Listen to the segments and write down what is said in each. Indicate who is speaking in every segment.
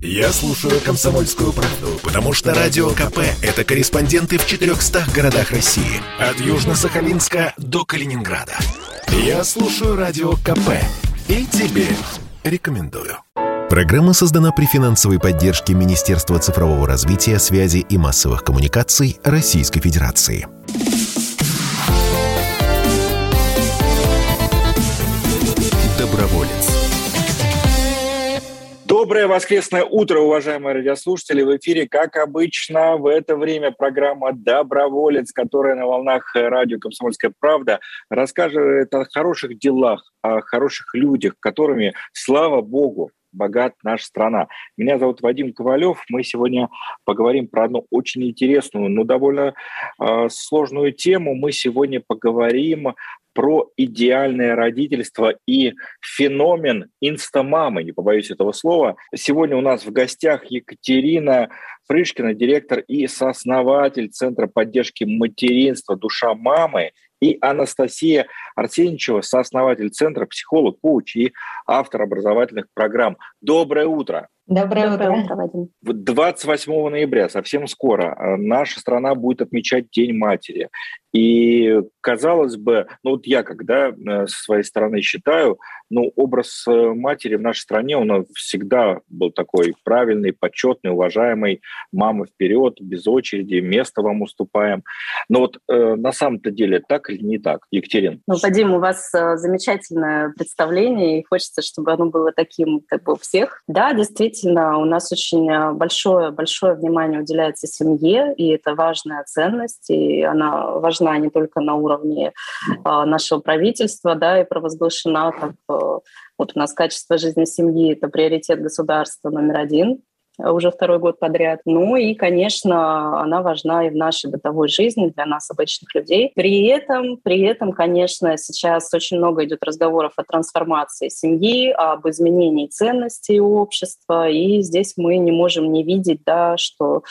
Speaker 1: Я слушаю «Комсомольскую правду», потому что «Радио КП» — это корреспонденты в 400 городах России. От Южно-Сахалинска до Калининграда. Я слушаю «Радио КП» и тебе рекомендую. Программа создана при финансовой поддержке Министерства цифрового развития, связи и массовых коммуникаций Российской Федерации. Доброволец.
Speaker 2: Доброе воскресное утро, уважаемые радиослушатели. В эфире, как обычно, в это время программа «Доброволец», которая на волнах радио «Комсомольская правда» расскажет о хороших делах, о хороших людях, которыми, слава богу, богат наша страна. Меня зовут Вадим Ковалев. Мы сегодня поговорим про одну очень интересную, но довольно э, сложную тему. Мы сегодня поговорим про идеальное родительство и феномен инстамамы, не побоюсь этого слова. Сегодня у нас в гостях Екатерина Фрышкина, директор и сооснователь Центра поддержки материнства «Душа мамы», и Анастасия Арсеньевичева, сооснователь Центра, психолог, коуч и автор образовательных программ. Доброе утро!
Speaker 3: Доброе, Доброе утро,
Speaker 2: Вадим. 28 ноября, совсем скоро, э, наша страна будет отмечать День матери. И, казалось бы, ну вот я когда э, со своей стороны считаю, ну, образ э, матери в нашей стране, он всегда был такой правильный, почетный, уважаемый. Мама вперед, без очереди, место вам уступаем. Но вот э, на самом-то деле так или не так, Екатерин?
Speaker 3: Ну, Вадим, у вас э, замечательное представление, и хочется, чтобы оно было таким как бы у всех. Да, действительно, у нас очень большое, большое внимание уделяется семье, и это важная ценность, и она важна не только на уровне э, нашего правительства, да, и провозглашена как э, вот у нас качество жизни семьи – это приоритет государства номер один. э, уже второй год подряд. Ну и, конечно, она важна и в нашей бытовой жизни для нас, обычных людей. При этом, при этом, конечно, сейчас очень много идет разговоров о трансформации семьи, об изменении ценностей общества, и здесь мы не можем не видеть, да, что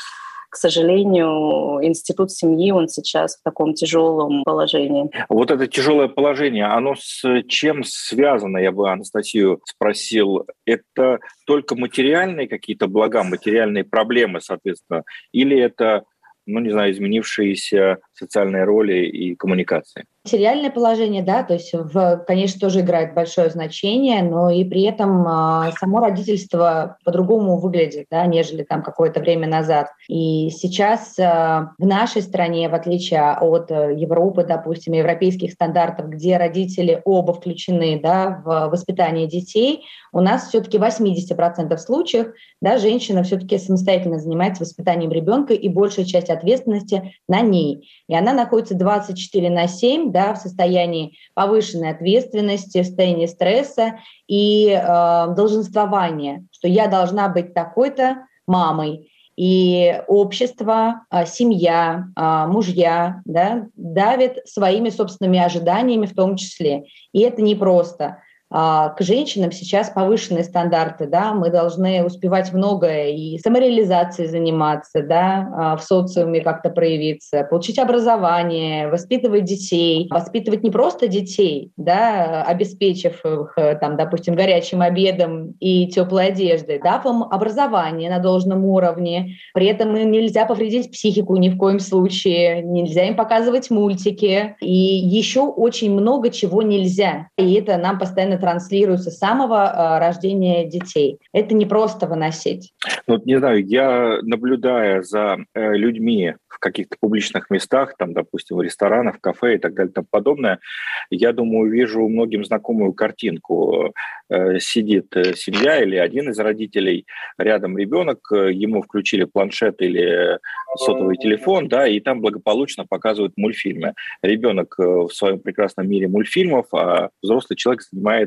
Speaker 3: к сожалению, институт семьи, он сейчас в таком тяжелом положении.
Speaker 2: Вот это тяжелое положение, оно с чем связано, я бы Анастасию спросил? Это только материальные какие-то блага, материальные проблемы, соответственно, или это ну, не знаю, изменившиеся социальные роли и коммуникации?
Speaker 4: Материальное положение, да, то есть, в, конечно, тоже играет большое значение, но и при этом э, само родительство по-другому выглядит, да, нежели там какое-то время назад. И сейчас э, в нашей стране, в отличие от Европы, допустим, европейских стандартов, где родители оба включены, да, в воспитание детей, у нас все-таки 80% случаев, да, женщина все-таки самостоятельно занимается воспитанием ребенка, и большая часть ответственности на ней. И она находится 24 на 7, да, в состоянии повышенной ответственности, в состоянии стресса и э, долженствования, что я должна быть такой-то мамой. И общество, э, семья, э, мужья да, давят своими собственными ожиданиями в том числе. И это непросто. А, к женщинам сейчас повышенные стандарты, да, мы должны успевать многое и самореализацией заниматься, да, а, в социуме как-то проявиться, получить образование, воспитывать детей, воспитывать не просто детей, да, обеспечив их, там, допустим, горячим обедом и теплой одеждой, дав им образование на должном уровне, при этом им нельзя повредить психику ни в коем случае, нельзя им показывать мультики, и еще очень много чего нельзя, и это нам постоянно транслируется с самого э, рождения детей. Это не просто выносить.
Speaker 2: Ну, не знаю, я наблюдая за э, людьми в каких-то публичных местах, там, допустим, в ресторанах, кафе и так далее и подобное, я думаю, вижу многим знакомую картинку. Э, сидит семья или один из родителей, рядом ребенок, ему включили планшет или сотовый телефон, да, и там благополучно показывают мультфильмы. Ребенок в своем прекрасном мире мультфильмов, а взрослый человек занимается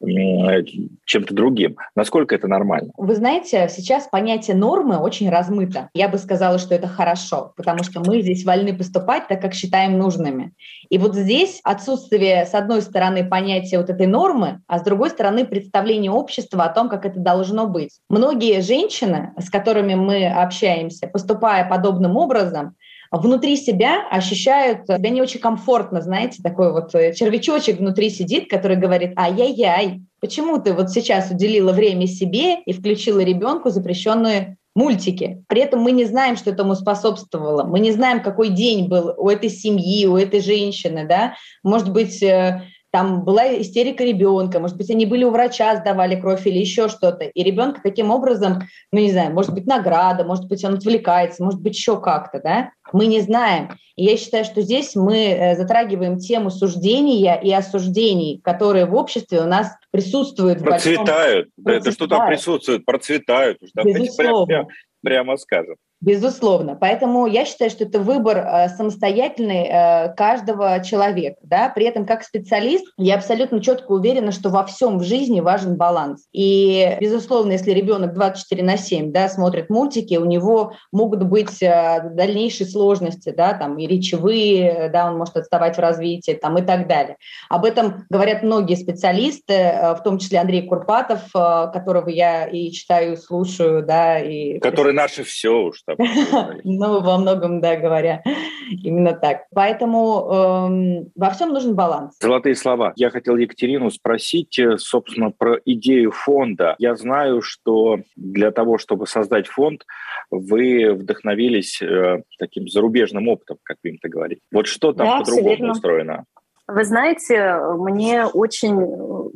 Speaker 2: чем-то другим. Насколько это нормально?
Speaker 4: Вы знаете, сейчас понятие нормы очень размыто. Я бы сказала, что это хорошо, потому что мы здесь вольны поступать так, как считаем нужными. И вот здесь отсутствие, с одной стороны, понятия вот этой нормы, а с другой стороны, представление общества о том, как это должно быть. Многие женщины, с которыми мы общаемся, поступая подобным образом, внутри себя ощущают себя не очень комфортно, знаете, такой вот э, червячочек внутри сидит, который говорит, ай-яй-яй, почему ты вот сейчас уделила время себе и включила ребенку запрещенные мультики. При этом мы не знаем, что этому способствовало. Мы не знаем, какой день был у этой семьи, у этой женщины, да. Может быть, э, там была истерика ребенка, может быть, они были у врача, сдавали кровь или еще что-то. И ребенка таким образом, ну не знаю, может быть, награда, может быть, он отвлекается, может быть, еще как-то, да? Мы не знаем. И я считаю, что здесь мы э, затрагиваем тему суждения и осуждений, которые в обществе у нас присутствуют.
Speaker 2: Процветают. Большом... Да, это что там присутствует? Процветают.
Speaker 4: Безусловно.
Speaker 2: Прямо, прямо скажем.
Speaker 4: Безусловно. Поэтому я считаю, что это выбор э, самостоятельный э, каждого человека. Да? При этом, как специалист, я абсолютно четко уверена, что во всем в жизни важен баланс. И, безусловно, если ребенок 24 на 7 да, смотрит мультики, у него могут быть э, дальнейшие сложности, да, там, и речевые, да, он может отставать в развитии там, и так далее. Об этом говорят многие специалисты, в том числе Андрей Курпатов, которого я и читаю, и слушаю. Да, и...
Speaker 2: Который наше все уж
Speaker 4: ну, во многом, да, говоря, именно так. Поэтому эм, во всем нужен баланс.
Speaker 2: Золотые слова. Я хотел Екатерину спросить, э, собственно, про идею фонда. Я знаю, что для того, чтобы создать фонд, вы вдохновились э, таким зарубежным опытом, как принято говорить. Вот что там да, по-другому устроено?
Speaker 3: Вы знаете, мне очень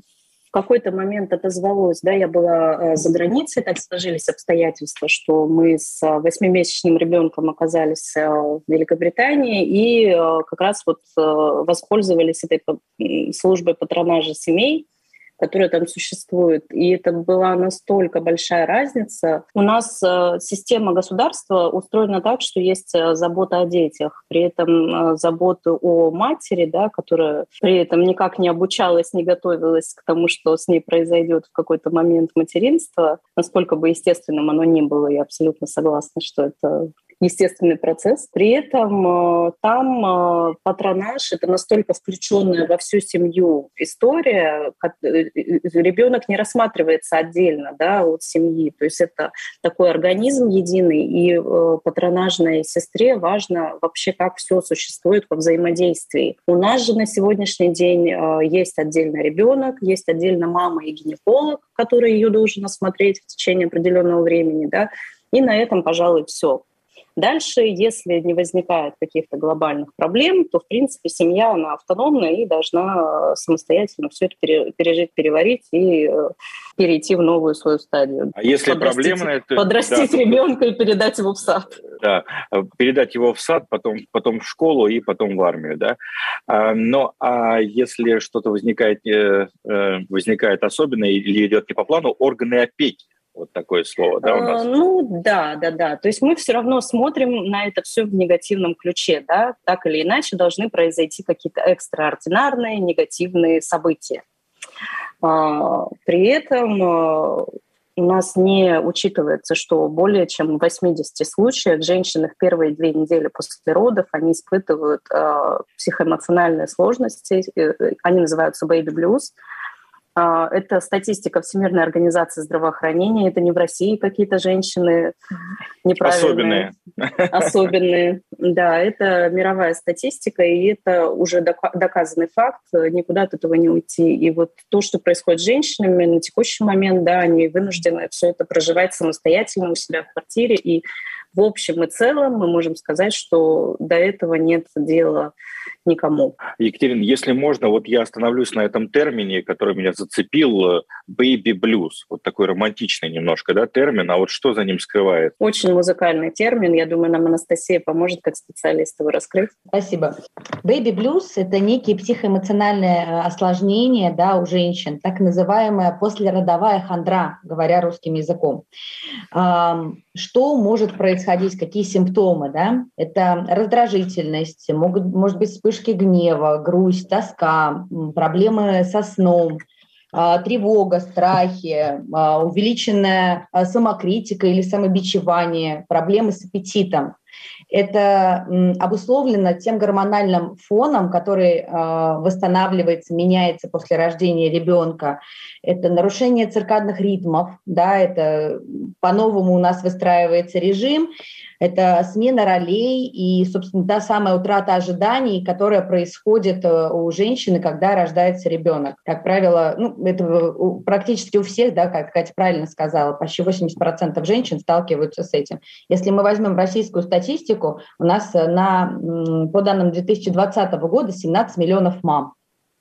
Speaker 3: какой-то момент отозвалось, да, я была э, за границей, так сложились обстоятельства, что мы с э, восьмимесячным ребенком оказались э, в Великобритании и как раз вот воспользовались этой службой патронажа семей, которые там существуют. И это была настолько большая разница. У нас э, система государства устроена так, что есть э, забота о детях, при этом э, забота о матери, да, которая при этом никак не обучалась, не готовилась к тому, что с ней произойдет в какой-то момент материнства, насколько бы естественным оно ни было, я абсолютно согласна, что это естественный процесс. При этом э, там э, патронаж — это настолько включенная во всю семью история, э, ребенок не рассматривается отдельно да, от семьи. То есть это такой организм единый, и патронажной сестре важно вообще, как все существует во взаимодействии. У нас же на сегодняшний день есть отдельно ребенок, есть отдельно мама и гинеколог, который ее должен осмотреть в течение определенного времени, да, и на этом, пожалуй, все. Дальше, если не возникает каких-то глобальных проблем, то, в принципе, семья, она автономная и должна э, самостоятельно все это пережить, переварить и э, перейти в новую свою стадию.
Speaker 2: А если проблема... Это,
Speaker 3: подрастить да, ребенка и передать его в сад.
Speaker 2: Да, передать его в сад, потом, потом в школу и потом в армию, да. А, но а если что-то возникает, э, возникает особенное или идет не по плану, органы опеки вот такое слово, да, у
Speaker 3: а, нас? Ну, да, да, да. То есть мы все равно смотрим на это все в негативном ключе, да. Так или иначе должны произойти какие-то экстраординарные негативные события. А, при этом а, у нас не учитывается, что более чем в 80 случаях женщины в первые две недели после родов они испытывают психоэмоциональные сложности, э, э, они называются baby blues, это статистика Всемирной организации здравоохранения. Это не в России какие-то женщины неправильные.
Speaker 2: Особенные.
Speaker 3: Особенные. Да, это мировая статистика, и это уже доказанный факт. Никуда от этого не уйти. И вот то, что происходит с женщинами на текущий момент, да, они вынуждены все это проживать самостоятельно у себя в квартире. И в общем и целом мы можем сказать, что до этого нет дела никому.
Speaker 2: Екатерина, если можно, вот я остановлюсь на этом термине, который меня зацепил, э, baby blues, вот такой романтичный немножко, да, термин, а вот что за ним скрывает?
Speaker 3: Очень музыкальный термин, я думаю, нам Анастасия поможет как специалист его раскрыть.
Speaker 4: Спасибо. Baby blues – это некие психоэмоциональные э, осложнения да, у женщин, так называемая послеродовая хандра, говоря русским языком. Что может происходить, какие симптомы? Да? Это раздражительность, могут, может быть вспышки гнева, грусть, тоска, проблемы со сном, а, тревога, страхи, а, увеличенная а, самокритика или самобичевание, проблемы с аппетитом. Это обусловлено тем гормональным фоном, который восстанавливается, меняется после рождения ребенка. Это нарушение циркадных ритмов, да, это по-новому у нас выстраивается режим, это смена ролей и, собственно, та самая утрата ожиданий, которая происходит э, у женщины, когда рождается ребенок. Как правило, ну, это практически у всех, да, как Катя правильно сказала, почти 80% женщин сталкиваются с этим. Если мы возьмем российскую статистику, у нас на, по данным 2020 года 17 миллионов мам.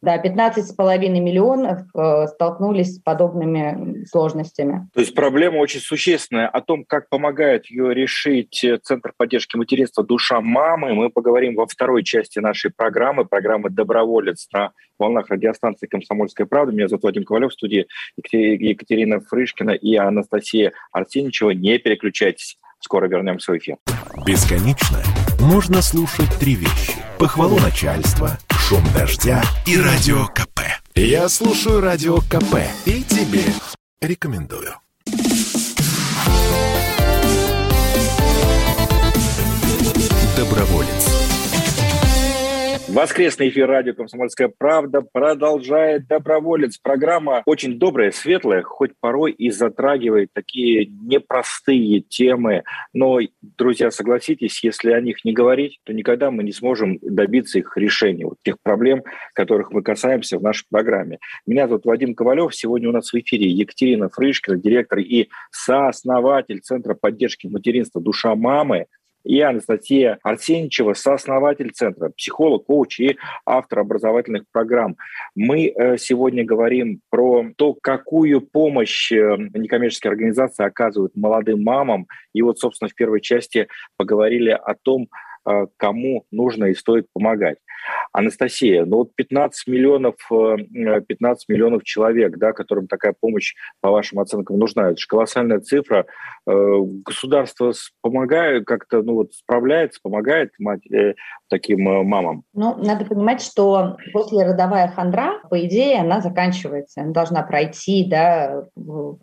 Speaker 4: Да, 15,5 миллионов э, столкнулись с подобными сложностями.
Speaker 2: То есть проблема очень существенная. О том, как помогает ее решить э, Центр поддержки материнства «Душа мамы», мы поговорим во второй части нашей программы, программы «Доброволец» на волнах радиостанции «Комсомольская правда». Меня зовут Вадим Ковалев, в студии Екатерина Фрышкина и Анастасия Арсеньевичева. Не переключайтесь, скоро вернемся в эфир.
Speaker 1: Бесконечно можно слушать три вещи. Похвалу начальства, шум дождя и радио КП. Я слушаю радио КП и тебе рекомендую. Доброволец.
Speaker 2: Воскресный эфир радио «Комсомольская правда» продолжает «Доброволец». Программа очень добрая, светлая, хоть порой и затрагивает такие непростые темы. Но, друзья, согласитесь, если о них не говорить, то никогда мы не сможем добиться их решения, вот тех проблем, которых мы касаемся в нашей программе. Меня зовут Вадим Ковалев. Сегодня у нас в эфире Екатерина Фрышкина, директор и сооснователь Центра поддержки материнства «Душа мамы», и Анастасия Арсеньевичева, сооснователь центра, психолог, коуч и автор образовательных программ. Мы э, сегодня говорим про то, какую помощь э, некоммерческие организации оказывают молодым мамам. И вот, собственно, в первой части поговорили о том, Э, кому нужно и стоит помогать. Анастасия, ну вот 15 миллионов, 15 э, миллионов человек, да, которым такая помощь, по вашим оценкам, нужна. Это же колоссальная цифра. Э, государство помогает, как-то ну вот справляется, помогает мать, таким мамам?
Speaker 4: Ну, надо понимать, что после родовая хандра, по идее, она заканчивается. Она должна пройти да,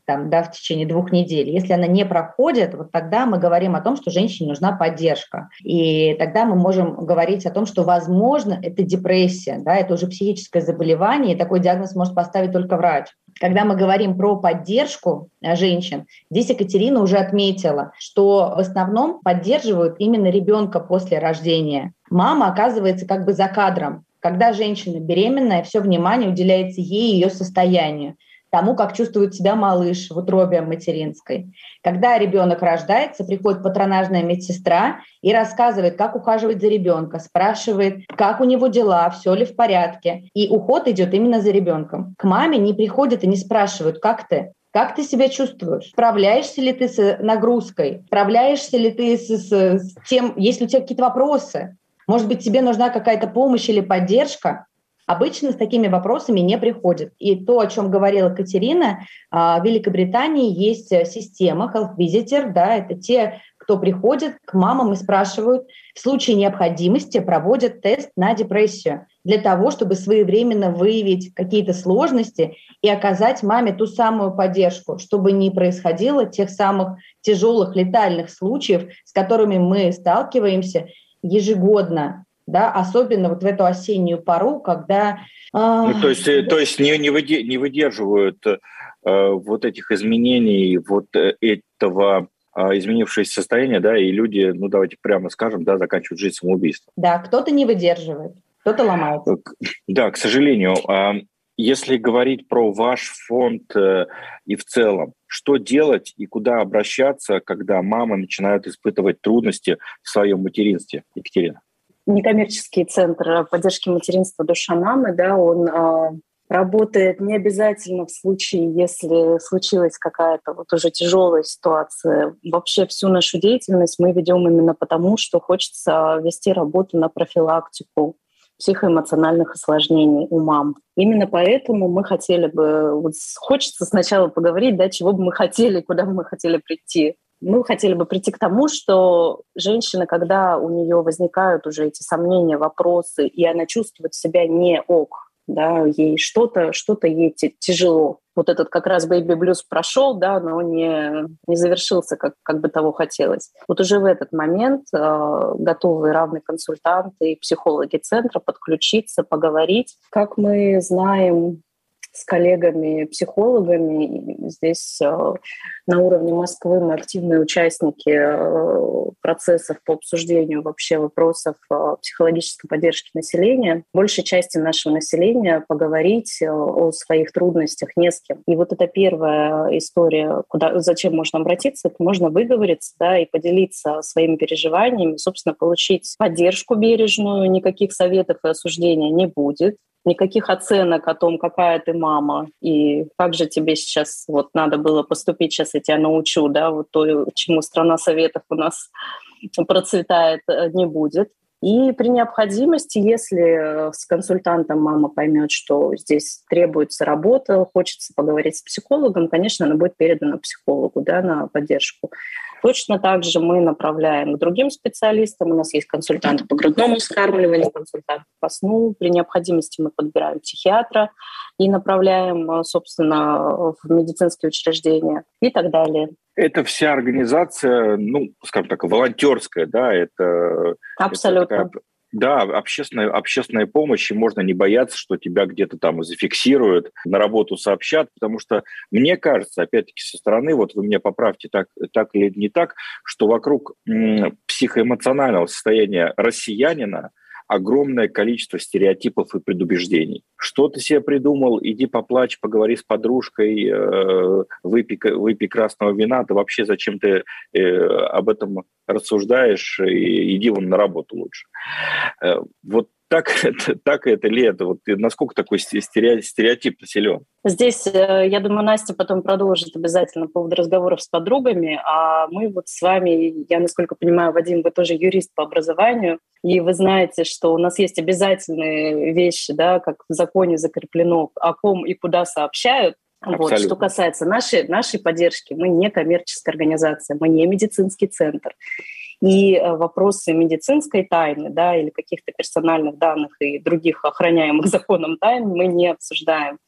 Speaker 4: там, да, в течение двух недель. Если она не проходит, вот тогда мы говорим о том, что женщине нужна поддержка. И тогда мы можем говорить о том, что, возможно, это депрессия, да, это уже психическое заболевание, и такой диагноз может поставить только врач. Когда мы говорим про поддержку э, женщин, здесь Екатерина уже отметила, что в основном поддерживают именно ребенка после рождения. Мама оказывается как бы за кадром. Когда женщина беременная, все внимание уделяется ей и ее состоянию тому, как чувствует себя малыш в утробе материнской. Когда ребенок рождается, приходит патронажная медсестра и рассказывает, как ухаживать за ребенка, спрашивает, как у него дела, все ли в порядке. И уход идет именно за ребенком. К маме не приходят и не спрашивают, как ты, как ты себя чувствуешь? Справляешься ли ты с нагрузкой? Справляешься ли ты с, с, с тем, есть ли у тебя какие-то вопросы? Может быть, тебе нужна какая-то помощь или поддержка? Обычно с такими вопросами не приходят. И то, о чем говорила Катерина, а, в Великобритании есть система Health Visitor, да, это те, кто приходит к мамам и спрашивают, в случае необходимости проводят тест на депрессию для того, чтобы своевременно выявить какие-то сложности и оказать маме ту самую поддержку, чтобы не происходило тех самых тяжелых летальных случаев, с которыми мы сталкиваемся ежегодно да, особенно вот в эту осеннюю пору, когда...
Speaker 2: А, ну, то есть, э, то есть не, не, выде, не выдерживают э, вот этих изменений, вот э, этого э, изменившееся состояние, да, и люди, ну давайте прямо скажем, да, заканчивают жизнь самоубийством.
Speaker 4: Да, кто-то не выдерживает, кто-то ломается.
Speaker 2: Да, к сожалению. А, если говорить про ваш фонд и в целом, что делать и куда обращаться, когда мамы начинают испытывать трудности в своем материнстве, Екатерина?
Speaker 3: Некоммерческий центр поддержки материнства «Душа мамы», да, он а, работает не обязательно в случае, если случилась какая-то вот уже тяжелая ситуация. Вообще всю нашу деятельность мы ведем именно потому, что хочется вести работу на профилактику психоэмоциональных осложнений у мам. Именно поэтому мы хотели бы, вот хочется сначала поговорить, да, чего бы мы хотели, куда бы мы хотели прийти мы хотели бы прийти к тому, что женщина, когда у нее возникают уже эти сомнения, вопросы, и она чувствует себя не ок, да, ей что-то, что-то ей тяжело. Вот этот как раз бэйби блюз прошел, да, но не, не завершился, как, как бы того хотелось. Вот уже в этот момент э, готовы равные консультанты и психологи центра подключиться, поговорить. Как мы знаем, с коллегами-психологами. Здесь э, на уровне Москвы мы активные участники э, процессов по обсуждению вообще вопросов э, психологической поддержки населения. Большей части нашего населения поговорить о своих трудностях не с кем. И вот это первая история, куда, зачем можно обратиться, это можно выговориться да, и поделиться своими переживаниями, собственно, получить поддержку бережную, никаких советов и осуждения не будет никаких оценок о том, какая ты мама и как же тебе сейчас вот надо было поступить, сейчас я тебя научу, да, вот то, чему страна советов у нас процветает, э, не будет. И при необходимости, если с консультантом мама поймет, что здесь требуется работа, хочется поговорить с психологом, конечно, она будет передана психологу да, на поддержку. Точно так же мы направляем к другим специалистам. У нас есть консультанты по грудному вскармливанию, консультанты по сну. При необходимости мы подбираем психиатра и направляем, э, собственно, в медицинские учреждения и так далее.
Speaker 2: Это вся организация, ну, скажем так, волонтерская, да, это...
Speaker 3: Абсолютно. Это такая
Speaker 2: да, общественная, общественная помощь, и можно не бояться, что тебя где-то там зафиксируют, на работу сообщат, потому что мне кажется, опять-таки со стороны, вот вы меня поправьте так, так или не так, что вокруг психоэмоционального состояния россиянина огромное количество стереотипов и предубеждений. Что ты себе придумал, иди поплачь, поговори с подружкой, э, выпей, выпей красного вина, ты вообще зачем ты э, об этом рассуждаешь, иди вон на работу лучше. Э, вот так, так это ли это? Вот насколько такой стереотип силен?
Speaker 3: Здесь, э, я думаю, Настя потом продолжит обязательно по поводу разговоров с подругами, а мы вот с вами, я насколько понимаю, Вадим, вы тоже юрист по образованию, и вы знаете, что у нас есть обязательные вещи, да, как в законе закреплено, о ком и куда сообщают, вот. Что касается нашей, нашей поддержки, мы не коммерческая организация, мы не медицинский центр. И э, вопросы медицинской тайны да, или каких-то персональных данных и других охраняемых законом тайн мы не обсуждаем.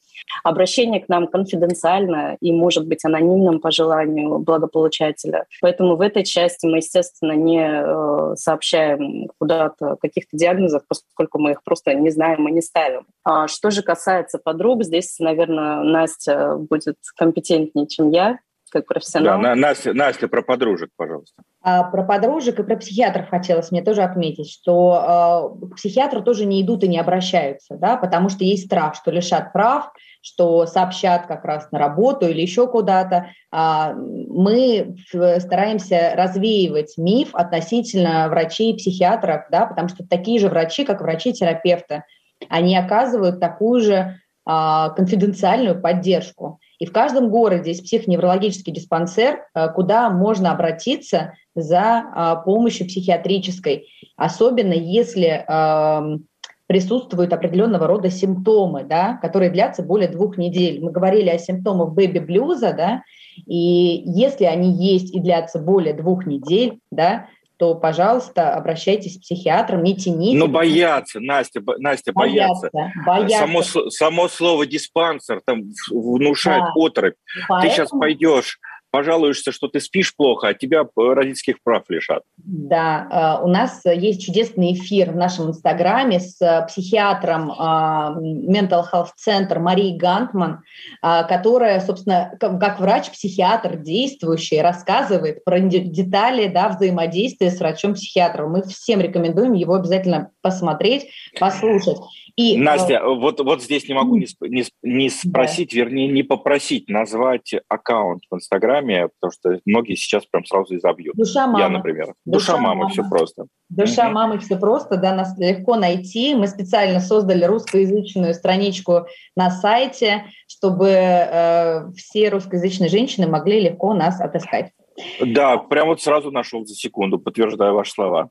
Speaker 3: Обращение к нам конфиденциально и может быть анонимным по желанию благополучателя. Поэтому в этой части мы, естественно, не э, сообщаем куда-то каких-то диагнозов, поскольку мы их просто не знаем и не ставим. А что же касается подруг, здесь, наверное, Настя будет компетентнее, чем я как профессионал.
Speaker 2: Да, Настя, Настя, про подружек, пожалуйста.
Speaker 4: А, про подружек и про психиатров хотелось мне тоже отметить, что э, к психиатру тоже не идут и не обращаются, да, потому что есть страх, что лишат прав, что сообщат как раз на работу или еще куда-то. А, мы стараемся развеивать миф относительно врачей и психиатров, да, потому что такие же врачи, как врачи-терапевты, они оказывают такую же а, конфиденциальную поддержку. И в каждом городе есть психоневрологический диспансер, э, куда можно обратиться за а, помощью психиатрической, особенно если эм, присутствуют определенного рода симптомы, да, которые длятся более двух недель. Мы говорили о симптомах бэби-блюза, да, и если они есть и длятся более двух недель, да, то, пожалуйста, обращайтесь к психиатрам, не тяните.
Speaker 2: Но боятся, Настя, Настя боятся. боятся. Само, само слово диспансер там внушает да. отрыв. Поэтому... Ты сейчас пойдешь пожалуешься, что ты спишь плохо, а тебя родительских прав лишат.
Speaker 4: Да, э, у нас есть чудесный эфир в нашем инстаграме с э, психиатром э, Mental Health Center Марией Гантман, которая, собственно, как врач-психиатр действующий, рассказывает про детали да, взаимодействия с врачом-психиатром. Мы всем рекомендуем его обязательно посмотреть, послушать.
Speaker 2: И, Настя, э, вот, вот здесь не могу не, не, не спросить, да. вернее, не попросить назвать аккаунт в Инстаграме, потому что многие сейчас прям сразу и забьют.
Speaker 4: Душа мамы.
Speaker 2: Я, например. Душа, Душа мамы, мамы, все просто.
Speaker 4: Душа угу. мамы, все просто, да, нас легко найти. Мы специально создали русскоязычную страничку на сайте, чтобы э, все русскоязычные женщины могли легко нас отыскать.
Speaker 2: Да, прям вот сразу нашел за секунду, подтверждаю ваши слова.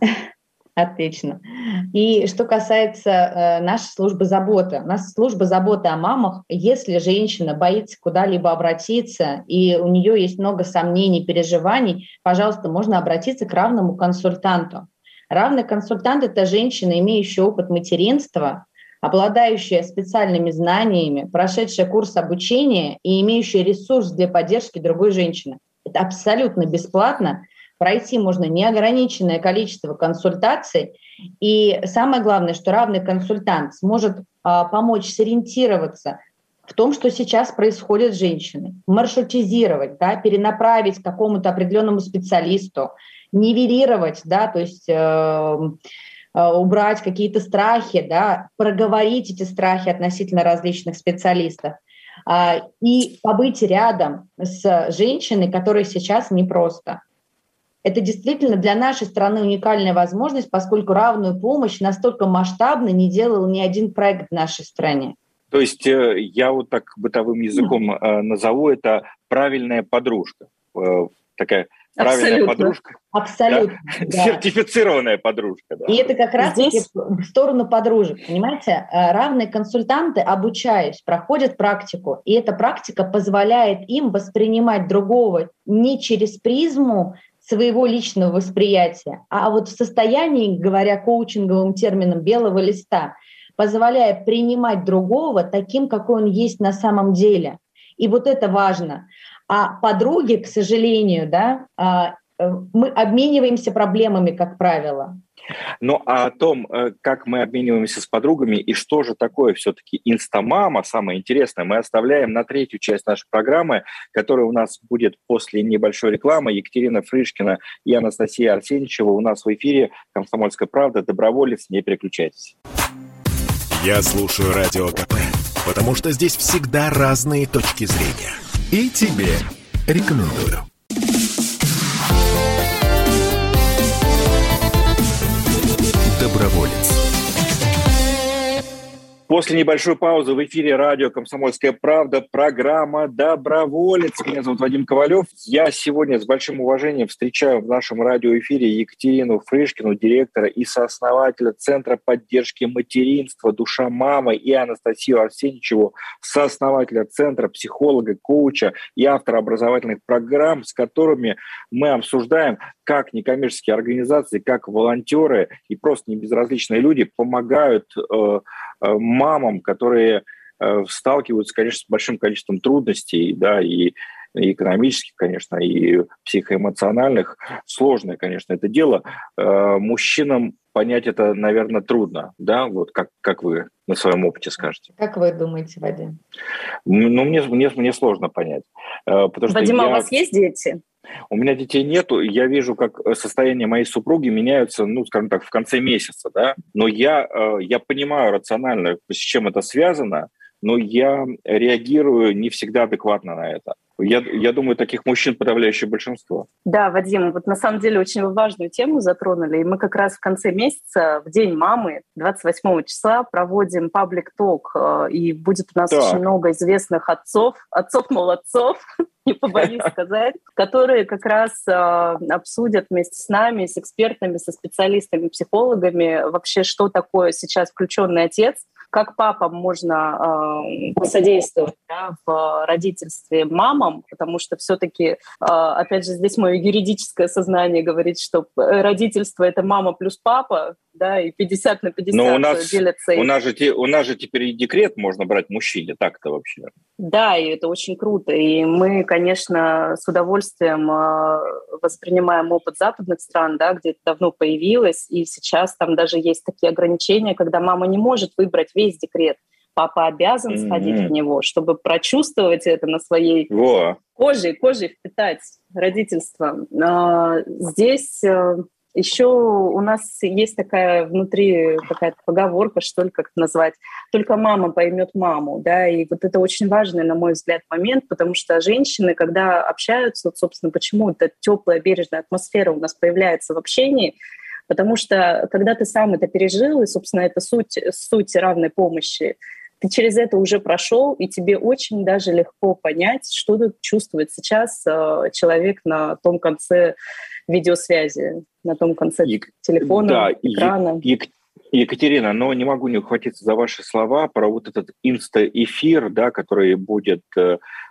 Speaker 4: Отлично. И что касается э, нашей службы заботы. У нас служба заботы о мамах. Если женщина боится куда-либо обратиться, и у нее есть много сомнений, переживаний, пожалуйста, можно обратиться к равному консультанту. Равный консультант – это женщина, имеющая опыт материнства, обладающая специальными знаниями, прошедшая курс обучения и имеющая ресурс для поддержки другой женщины. Это абсолютно бесплатно – Пройти можно неограниченное количество консультаций. И самое главное, что равный консультант сможет а, помочь сориентироваться, в том, что сейчас происходит с женщиной, маршрутизировать, да, перенаправить к какому-то определенному специалисту, нивелировать, да, то есть э, э, убрать какие-то страхи, да, проговорить эти страхи относительно различных специалистов э, и побыть рядом с женщиной, которой сейчас непросто. Это действительно для нашей страны уникальная возможность, поскольку равную помощь настолько масштабно не делал ни один проект в нашей стране.
Speaker 2: То есть э, я вот так бытовым языком э, назову это правильная подружка. Э, такая правильная Абсолютно. подружка.
Speaker 4: Абсолютно. Да?
Speaker 2: Да. Сертифицированная подружка.
Speaker 4: Да. И это как раз Здесь... в сторону подружек. Понимаете, равные консультанты, обучаясь, проходят практику. И эта практика позволяет им воспринимать другого не через призму своего личного восприятия, а вот в состоянии, говоря коучинговым термином, белого листа, позволяя принимать другого таким, какой он есть на самом деле. И вот это важно. А подруги, к сожалению, да, а, э, мы обмениваемся проблемами, как правило.
Speaker 2: Ну, а о том, э, как мы обмениваемся с подругами и что же такое все-таки инстамама, самое интересное, мы оставляем на третью часть нашей программы, которая у нас будет после небольшой рекламы. Екатерина Фрышкина и Анастасия Арсеньевичева у нас в эфире «Комсомольская правда». Доброволец, не переключайтесь.
Speaker 1: Я слушаю Радио КП, потому что здесь всегда разные точки зрения. И тебе рекомендую.
Speaker 2: После небольшой паузы в эфире радио «Комсомольская правда» программа «Доброволец». Меня зовут Вадим Ковалев. Я сегодня с большим уважением встречаю в нашем радиоэфире Екатерину Фрышкину, директора и сооснователя Центра поддержки материнства «Душа мамы» и Анастасию Арсеньевичеву, сооснователя Центра, психолога, коуча и автора образовательных программ, с которыми мы обсуждаем, как некоммерческие организации, как волонтеры и просто небезразличные люди помогают Э, мамам, которые э, сталкиваются, конечно, с большим количеством трудностей, да, и экономических, конечно, и психоэмоциональных. Сложное, конечно, это дело. Э, мужчинам понять это, наверное, трудно, да, вот как, как вы на своем опыте скажете.
Speaker 4: Как вы думаете, Вадим?
Speaker 2: Ну, мне, мне, мне сложно понять.
Speaker 3: Потому Вадим, что а я... у вас есть дети?
Speaker 2: У меня детей нету, я вижу, как э, состояние моей супруги меняется, ну, скажем так, в конце месяца, да. Но я, э, я понимаю рационально, с чем это связано, но я реагирую не всегда адекватно на это. Я, я думаю, таких мужчин подавляющее большинство.
Speaker 3: Да, Вадим, вот на самом деле очень важную тему затронули. И мы как раз в конце месяца, в День мамы, 28 числа, проводим паблик-ток. Э, и будет у нас так. очень много известных отцов, отцов-молодцов, не побоюсь сказать, которые как раз э, обсудят вместе с нами, с экспертами, со специалистами, психологами вообще, что такое сейчас включенный отец, как папам можно э, посодействовать да, в родительстве мамам, потому что все-таки, э, опять же, здесь мое юридическое сознание говорит, что родительство — это мама плюс папа, да, и 50 на 50 Но у нас, делятся.
Speaker 2: У нас, же, у нас же теперь и декрет можно брать мужчине, так-то вообще.
Speaker 3: Да, и это очень круто. И мы, конечно, с удовольствием э, воспринимаем опыт западных стран, да, где это давно появилось, и сейчас там даже есть такие ограничения, когда мама не может выбрать весь декрет. Папа обязан mm-hmm. сходить в него, чтобы прочувствовать это на своей Во. коже, коже впитать родительство. А, здесь э, еще у нас есть такая внутри какая-то поговорка, что ли, как это назвать, только мама поймет маму, да, и вот это очень важный, на мой взгляд, момент, потому что женщины, когда общаются, вот, собственно, почему эта теплая, бережная атмосфера у нас появляется в общении, потому что когда ты сам это пережил, и, собственно, это суть, суть равной помощи, ты через это уже прошел, и тебе очень даже легко понять, что чувствует сейчас э, человек на том конце видеосвязи, на том конце Ек... телефона, да, экрана.
Speaker 2: Ек... Екатерина, но не могу не ухватиться за ваши слова про вот этот инста-эфир, да, который будет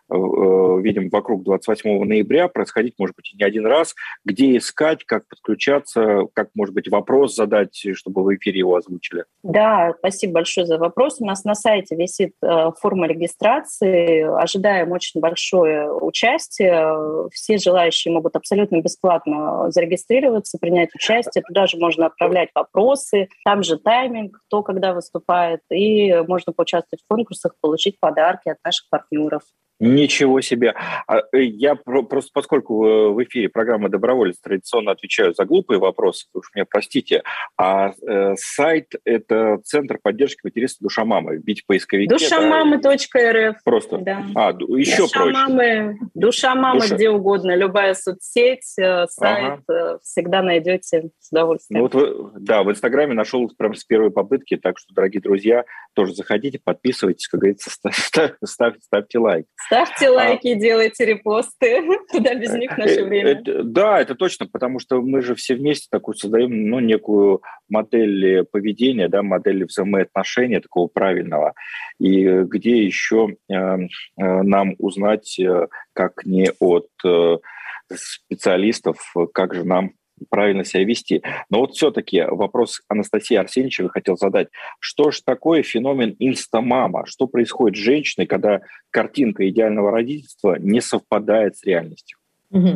Speaker 2: видим вокруг 28 ноября, происходить, может быть, и не один раз. Где искать, как подключаться, как, может быть, вопрос задать, чтобы в эфире его озвучили?
Speaker 3: Да, спасибо большое за вопрос. У нас на сайте висит форма регистрации. Ожидаем очень большое участие. Все желающие могут абсолютно бесплатно зарегистрироваться, принять участие. Туда же можно отправлять вопросы. Там же тайминг, кто когда выступает. И можно поучаствовать в конкурсах, получить подарки от наших партнеров.
Speaker 2: Ничего себе. А, э, я просто, поскольку э, в эфире программы «Доброволец» традиционно отвечаю за глупые вопросы, уж меня простите, а э, сайт – это Центр поддержки материнства «Душа мамы». Бить поисковики.
Speaker 3: Душамамы.рф.
Speaker 2: Да? Просто?
Speaker 3: Да.
Speaker 2: А, еще Душа проще.
Speaker 3: Мамы, Душа мамы Душа... где угодно, любая соцсеть, сайт, ага. всегда найдете с удовольствием.
Speaker 2: Ну, вот вы, да, в Инстаграме нашел прям с первой попытки, так что, дорогие друзья, тоже заходите, подписывайтесь, как говорится, ставьте, ставьте, ставьте лайк.
Speaker 3: Ставьте а, лайки, а, делайте репосты. Куда без них в наше
Speaker 2: э,
Speaker 3: время.
Speaker 2: Это, да, это точно, потому что мы же все вместе такую создаем, ну, некую модель поведения, да, модель взаимоотношения такого правильного. И где еще э, э, нам узнать, э, как не от э, специалистов, как же нам правильно себя вести. Но вот все-таки вопрос Анастасии Арсеньевой хотел задать. Что же такое феномен инстамама? Что происходит с женщиной, когда картинка идеального родительства не совпадает с реальностью?
Speaker 4: Угу.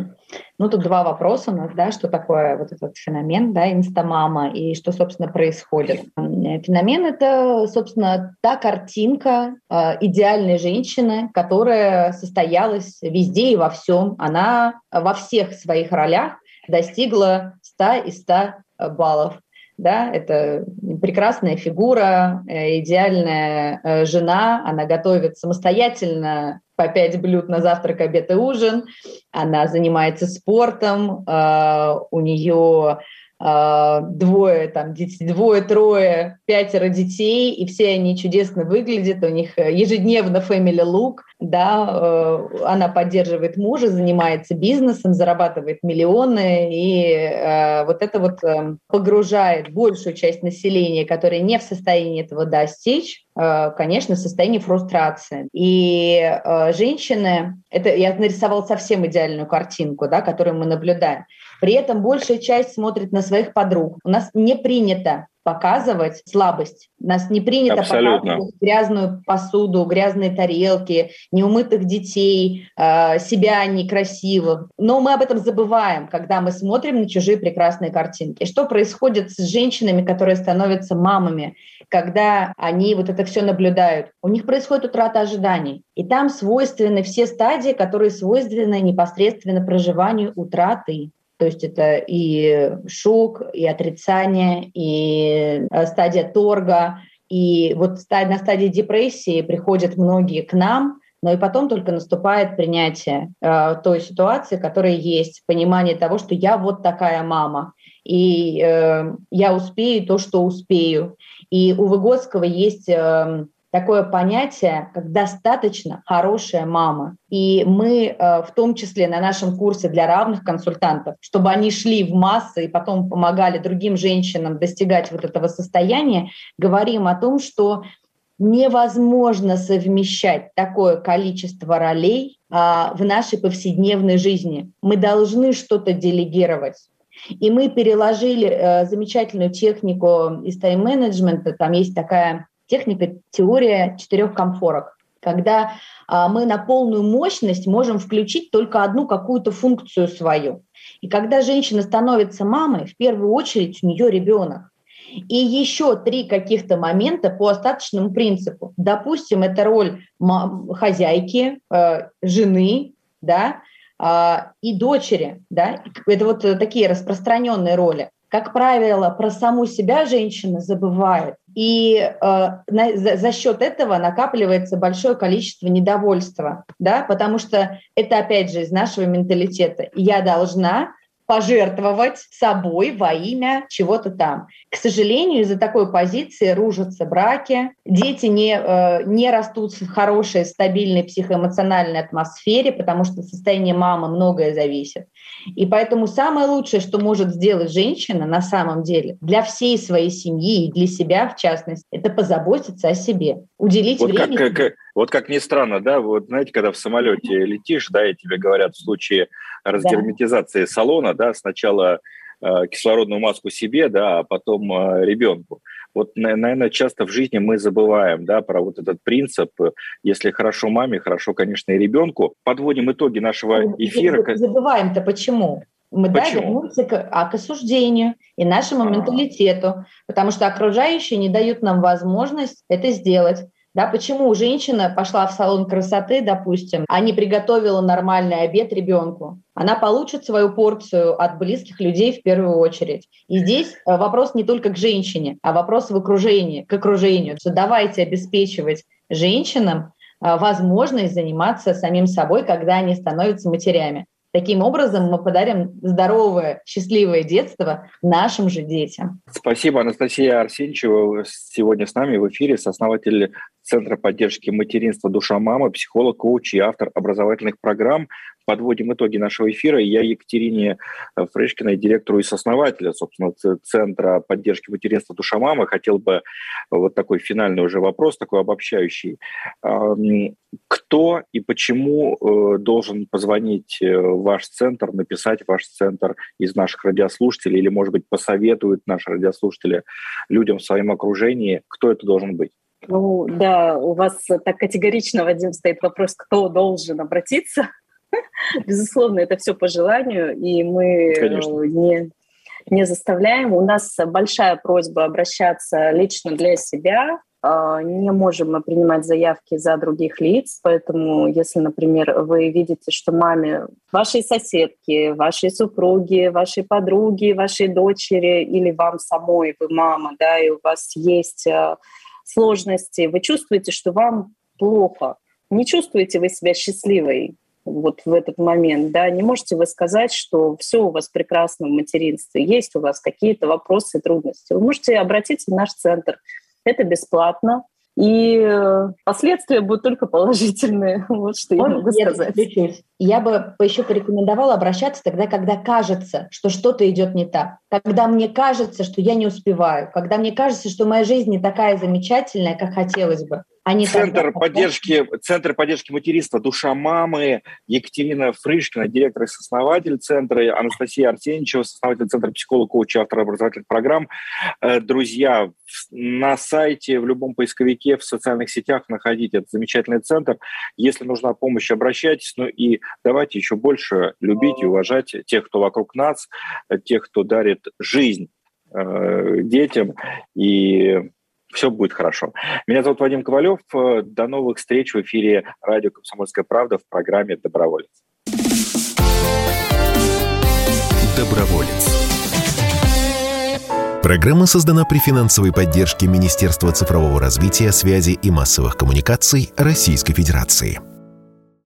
Speaker 4: Ну, тут два вопроса у нас, да, что такое вот этот феномен, да, инстамама, и что, собственно, происходит. Феномен – это, собственно, та картинка э, идеальной женщины, которая состоялась везде и во всем. Она во всех своих ролях достигла 100 из 100 баллов. Да, это прекрасная фигура, э, идеальная э, жена, она готовит самостоятельно по пять блюд на завтрак, обед и ужин, она занимается спортом, э, у нее двое, там, двое, трое, пятеро детей, и все они чудесно выглядят, у них э, ежедневно family look, да, э, она поддерживает мужа, занимается бизнесом, зарабатывает миллионы, и э, вот это вот погружает большую часть населения, которая не в состоянии этого достичь, конечно, состояние фрустрации. И женщины, это я нарисовала совсем идеальную картинку, да, которую мы наблюдаем. При этом большая часть смотрит на своих подруг. У нас не принято показывать слабость. У нас не принято Абсолютно. показывать грязную посуду, грязные тарелки, неумытых детей, э, себя некрасивых. Но мы об этом забываем, когда мы смотрим на чужие прекрасные картинки. Что происходит с женщинами, которые становятся мамами, когда они вот это все наблюдают? У них происходит утрата ожиданий. И там свойственны все стадии, которые свойственны непосредственно проживанию утраты то есть это и шок, и отрицание, и э, стадия торга. И вот на стадии депрессии приходят многие к нам, но и потом только наступает принятие э, той ситуации, которая есть, понимание того, что я вот такая мама, и э, я успею то, что успею. И у Выгодского есть э, такое понятие, как достаточно хорошая мама. И мы э, в том числе на нашем курсе для равных консультантов, чтобы они шли в массы и потом помогали другим женщинам достигать вот этого состояния, говорим о том, что невозможно совмещать такое количество ролей а, в нашей повседневной жизни. Мы должны что-то делегировать. И мы переложили э, замечательную технику из тайм-менеджмента. Там есть такая техника теория четырех комфорок, когда а, мы на полную мощность можем включить только одну какую-то функцию свою. И когда женщина становится мамой, в первую очередь у нее ребенок. И еще три каких-то момента по остаточному принципу. Допустим, это роль хозяйки, э, жены, да, а, и дочери, да, это вот такие распространенные роли как правило, про саму себя женщина забывает. И э, на, за, за счет этого накапливается большое количество недовольства, да, потому что это, опять же, из нашего менталитета. Я должна пожертвовать собой во имя чего-то там. К сожалению, из-за такой позиции ружатся браки, дети не, э, не растут в хорошей, стабильной психоэмоциональной атмосфере, потому что в состоянии мамы многое зависит. И поэтому самое лучшее, что может сделать женщина на самом деле для всей своей семьи и для себя в частности, это позаботиться о себе, уделить
Speaker 2: вот
Speaker 4: время.
Speaker 2: Как, как, вот как ни странно, да, вот знаете, когда в самолете летишь, да, и тебе говорят в случае разгерметизации да. салона, да, сначала э, кислородную маску себе, да, а потом э, ребенку. Вот, наверное, часто в жизни мы забываем, да, про вот этот принцип. Если хорошо маме, хорошо, конечно, и ребенку. Подводим итоги нашего эфира.
Speaker 4: Забываем-то почему? Мы Почему? да, вернемся к, а, к осуждению и нашему А-а-а. менталитету, потому что окружающие не дают нам возможность это сделать. Да, почему женщина пошла в салон красоты, допустим, а не приготовила нормальный обед ребенку? Она получит свою порцию от близких людей в первую очередь. И здесь э, вопрос не только к женщине, а вопрос в окружении, к окружению. Что давайте обеспечивать женщинам э, возможность заниматься самим собой, когда они становятся матерями. Таким образом, мы подарим здоровое, счастливое детство нашим же детям.
Speaker 2: Спасибо, Анастасия Арсеньевичева. Сегодня с нами в эфире сооснователь Центра поддержки материнства «Душа мамы», психолог, коуч и автор образовательных программ подводим итоги нашего эфира. Я Екатерине э, Фрешкиной, директору и сооснователя, собственно, Центра поддержки материнства «Душа мамы», хотел бы вот такой финальный уже вопрос, такой обобщающий. Кто и почему э, должен позвонить э, в ваш центр, написать ваш центр из наших радиослушателей или, может быть, посоветуют наши радиослушатели людям в своем окружении? Кто это должен быть?
Speaker 3: Ну да, у вас так категорично, Вадим, стоит вопрос, кто должен обратиться. Безусловно, это все по желанию, и мы э, Конечно. не, не заставляем. У нас большая просьба обращаться лично для себя. А, не можем мы принимать заявки за других лиц, поэтому если, например, вы видите, что маме вашей соседки, вашей супруги, вашей подруги, вашей дочери или вам самой, вы мама, да, и у вас есть э, сложности, вы чувствуете, что вам плохо, не чувствуете вы себя счастливой, вот в этот момент, да, не можете вы сказать, что все у вас прекрасно в материнстве, есть у вас какие-то вопросы, трудности. Вы можете обратиться в наш центр. Это бесплатно. И э, последствия будут только положительные. Вот что я могу сказать.
Speaker 4: Я бы еще порекомендовала обращаться тогда, когда кажется, что что-то идет не так. Когда мне кажется, что я не успеваю. Когда мне кажется, что моя жизнь не такая замечательная, как хотелось бы.
Speaker 2: Они Центр тогда... поддержки, Центр поддержки материнства «Душа мамы», Екатерина Фрышкина, директор и основатель центра, Анастасия Арсеньевичева, основатель Центра психолог, коуч, автор образовательных программ. Э, друзья, на сайте, в любом поисковике, в социальных сетях находите этот замечательный центр. Если нужна помощь, обращайтесь. Ну и давайте еще больше любить и уважать тех, кто вокруг нас, тех, кто дарит жизнь э, детям. И все будет хорошо. Меня зовут Вадим Ковалев. До новых встреч в эфире радио «Комсомольская правда» в программе «Доброволец».
Speaker 1: Доброволец. Программа создана при финансовой поддержке Министерства цифрового развития, связи и массовых коммуникаций Российской Федерации.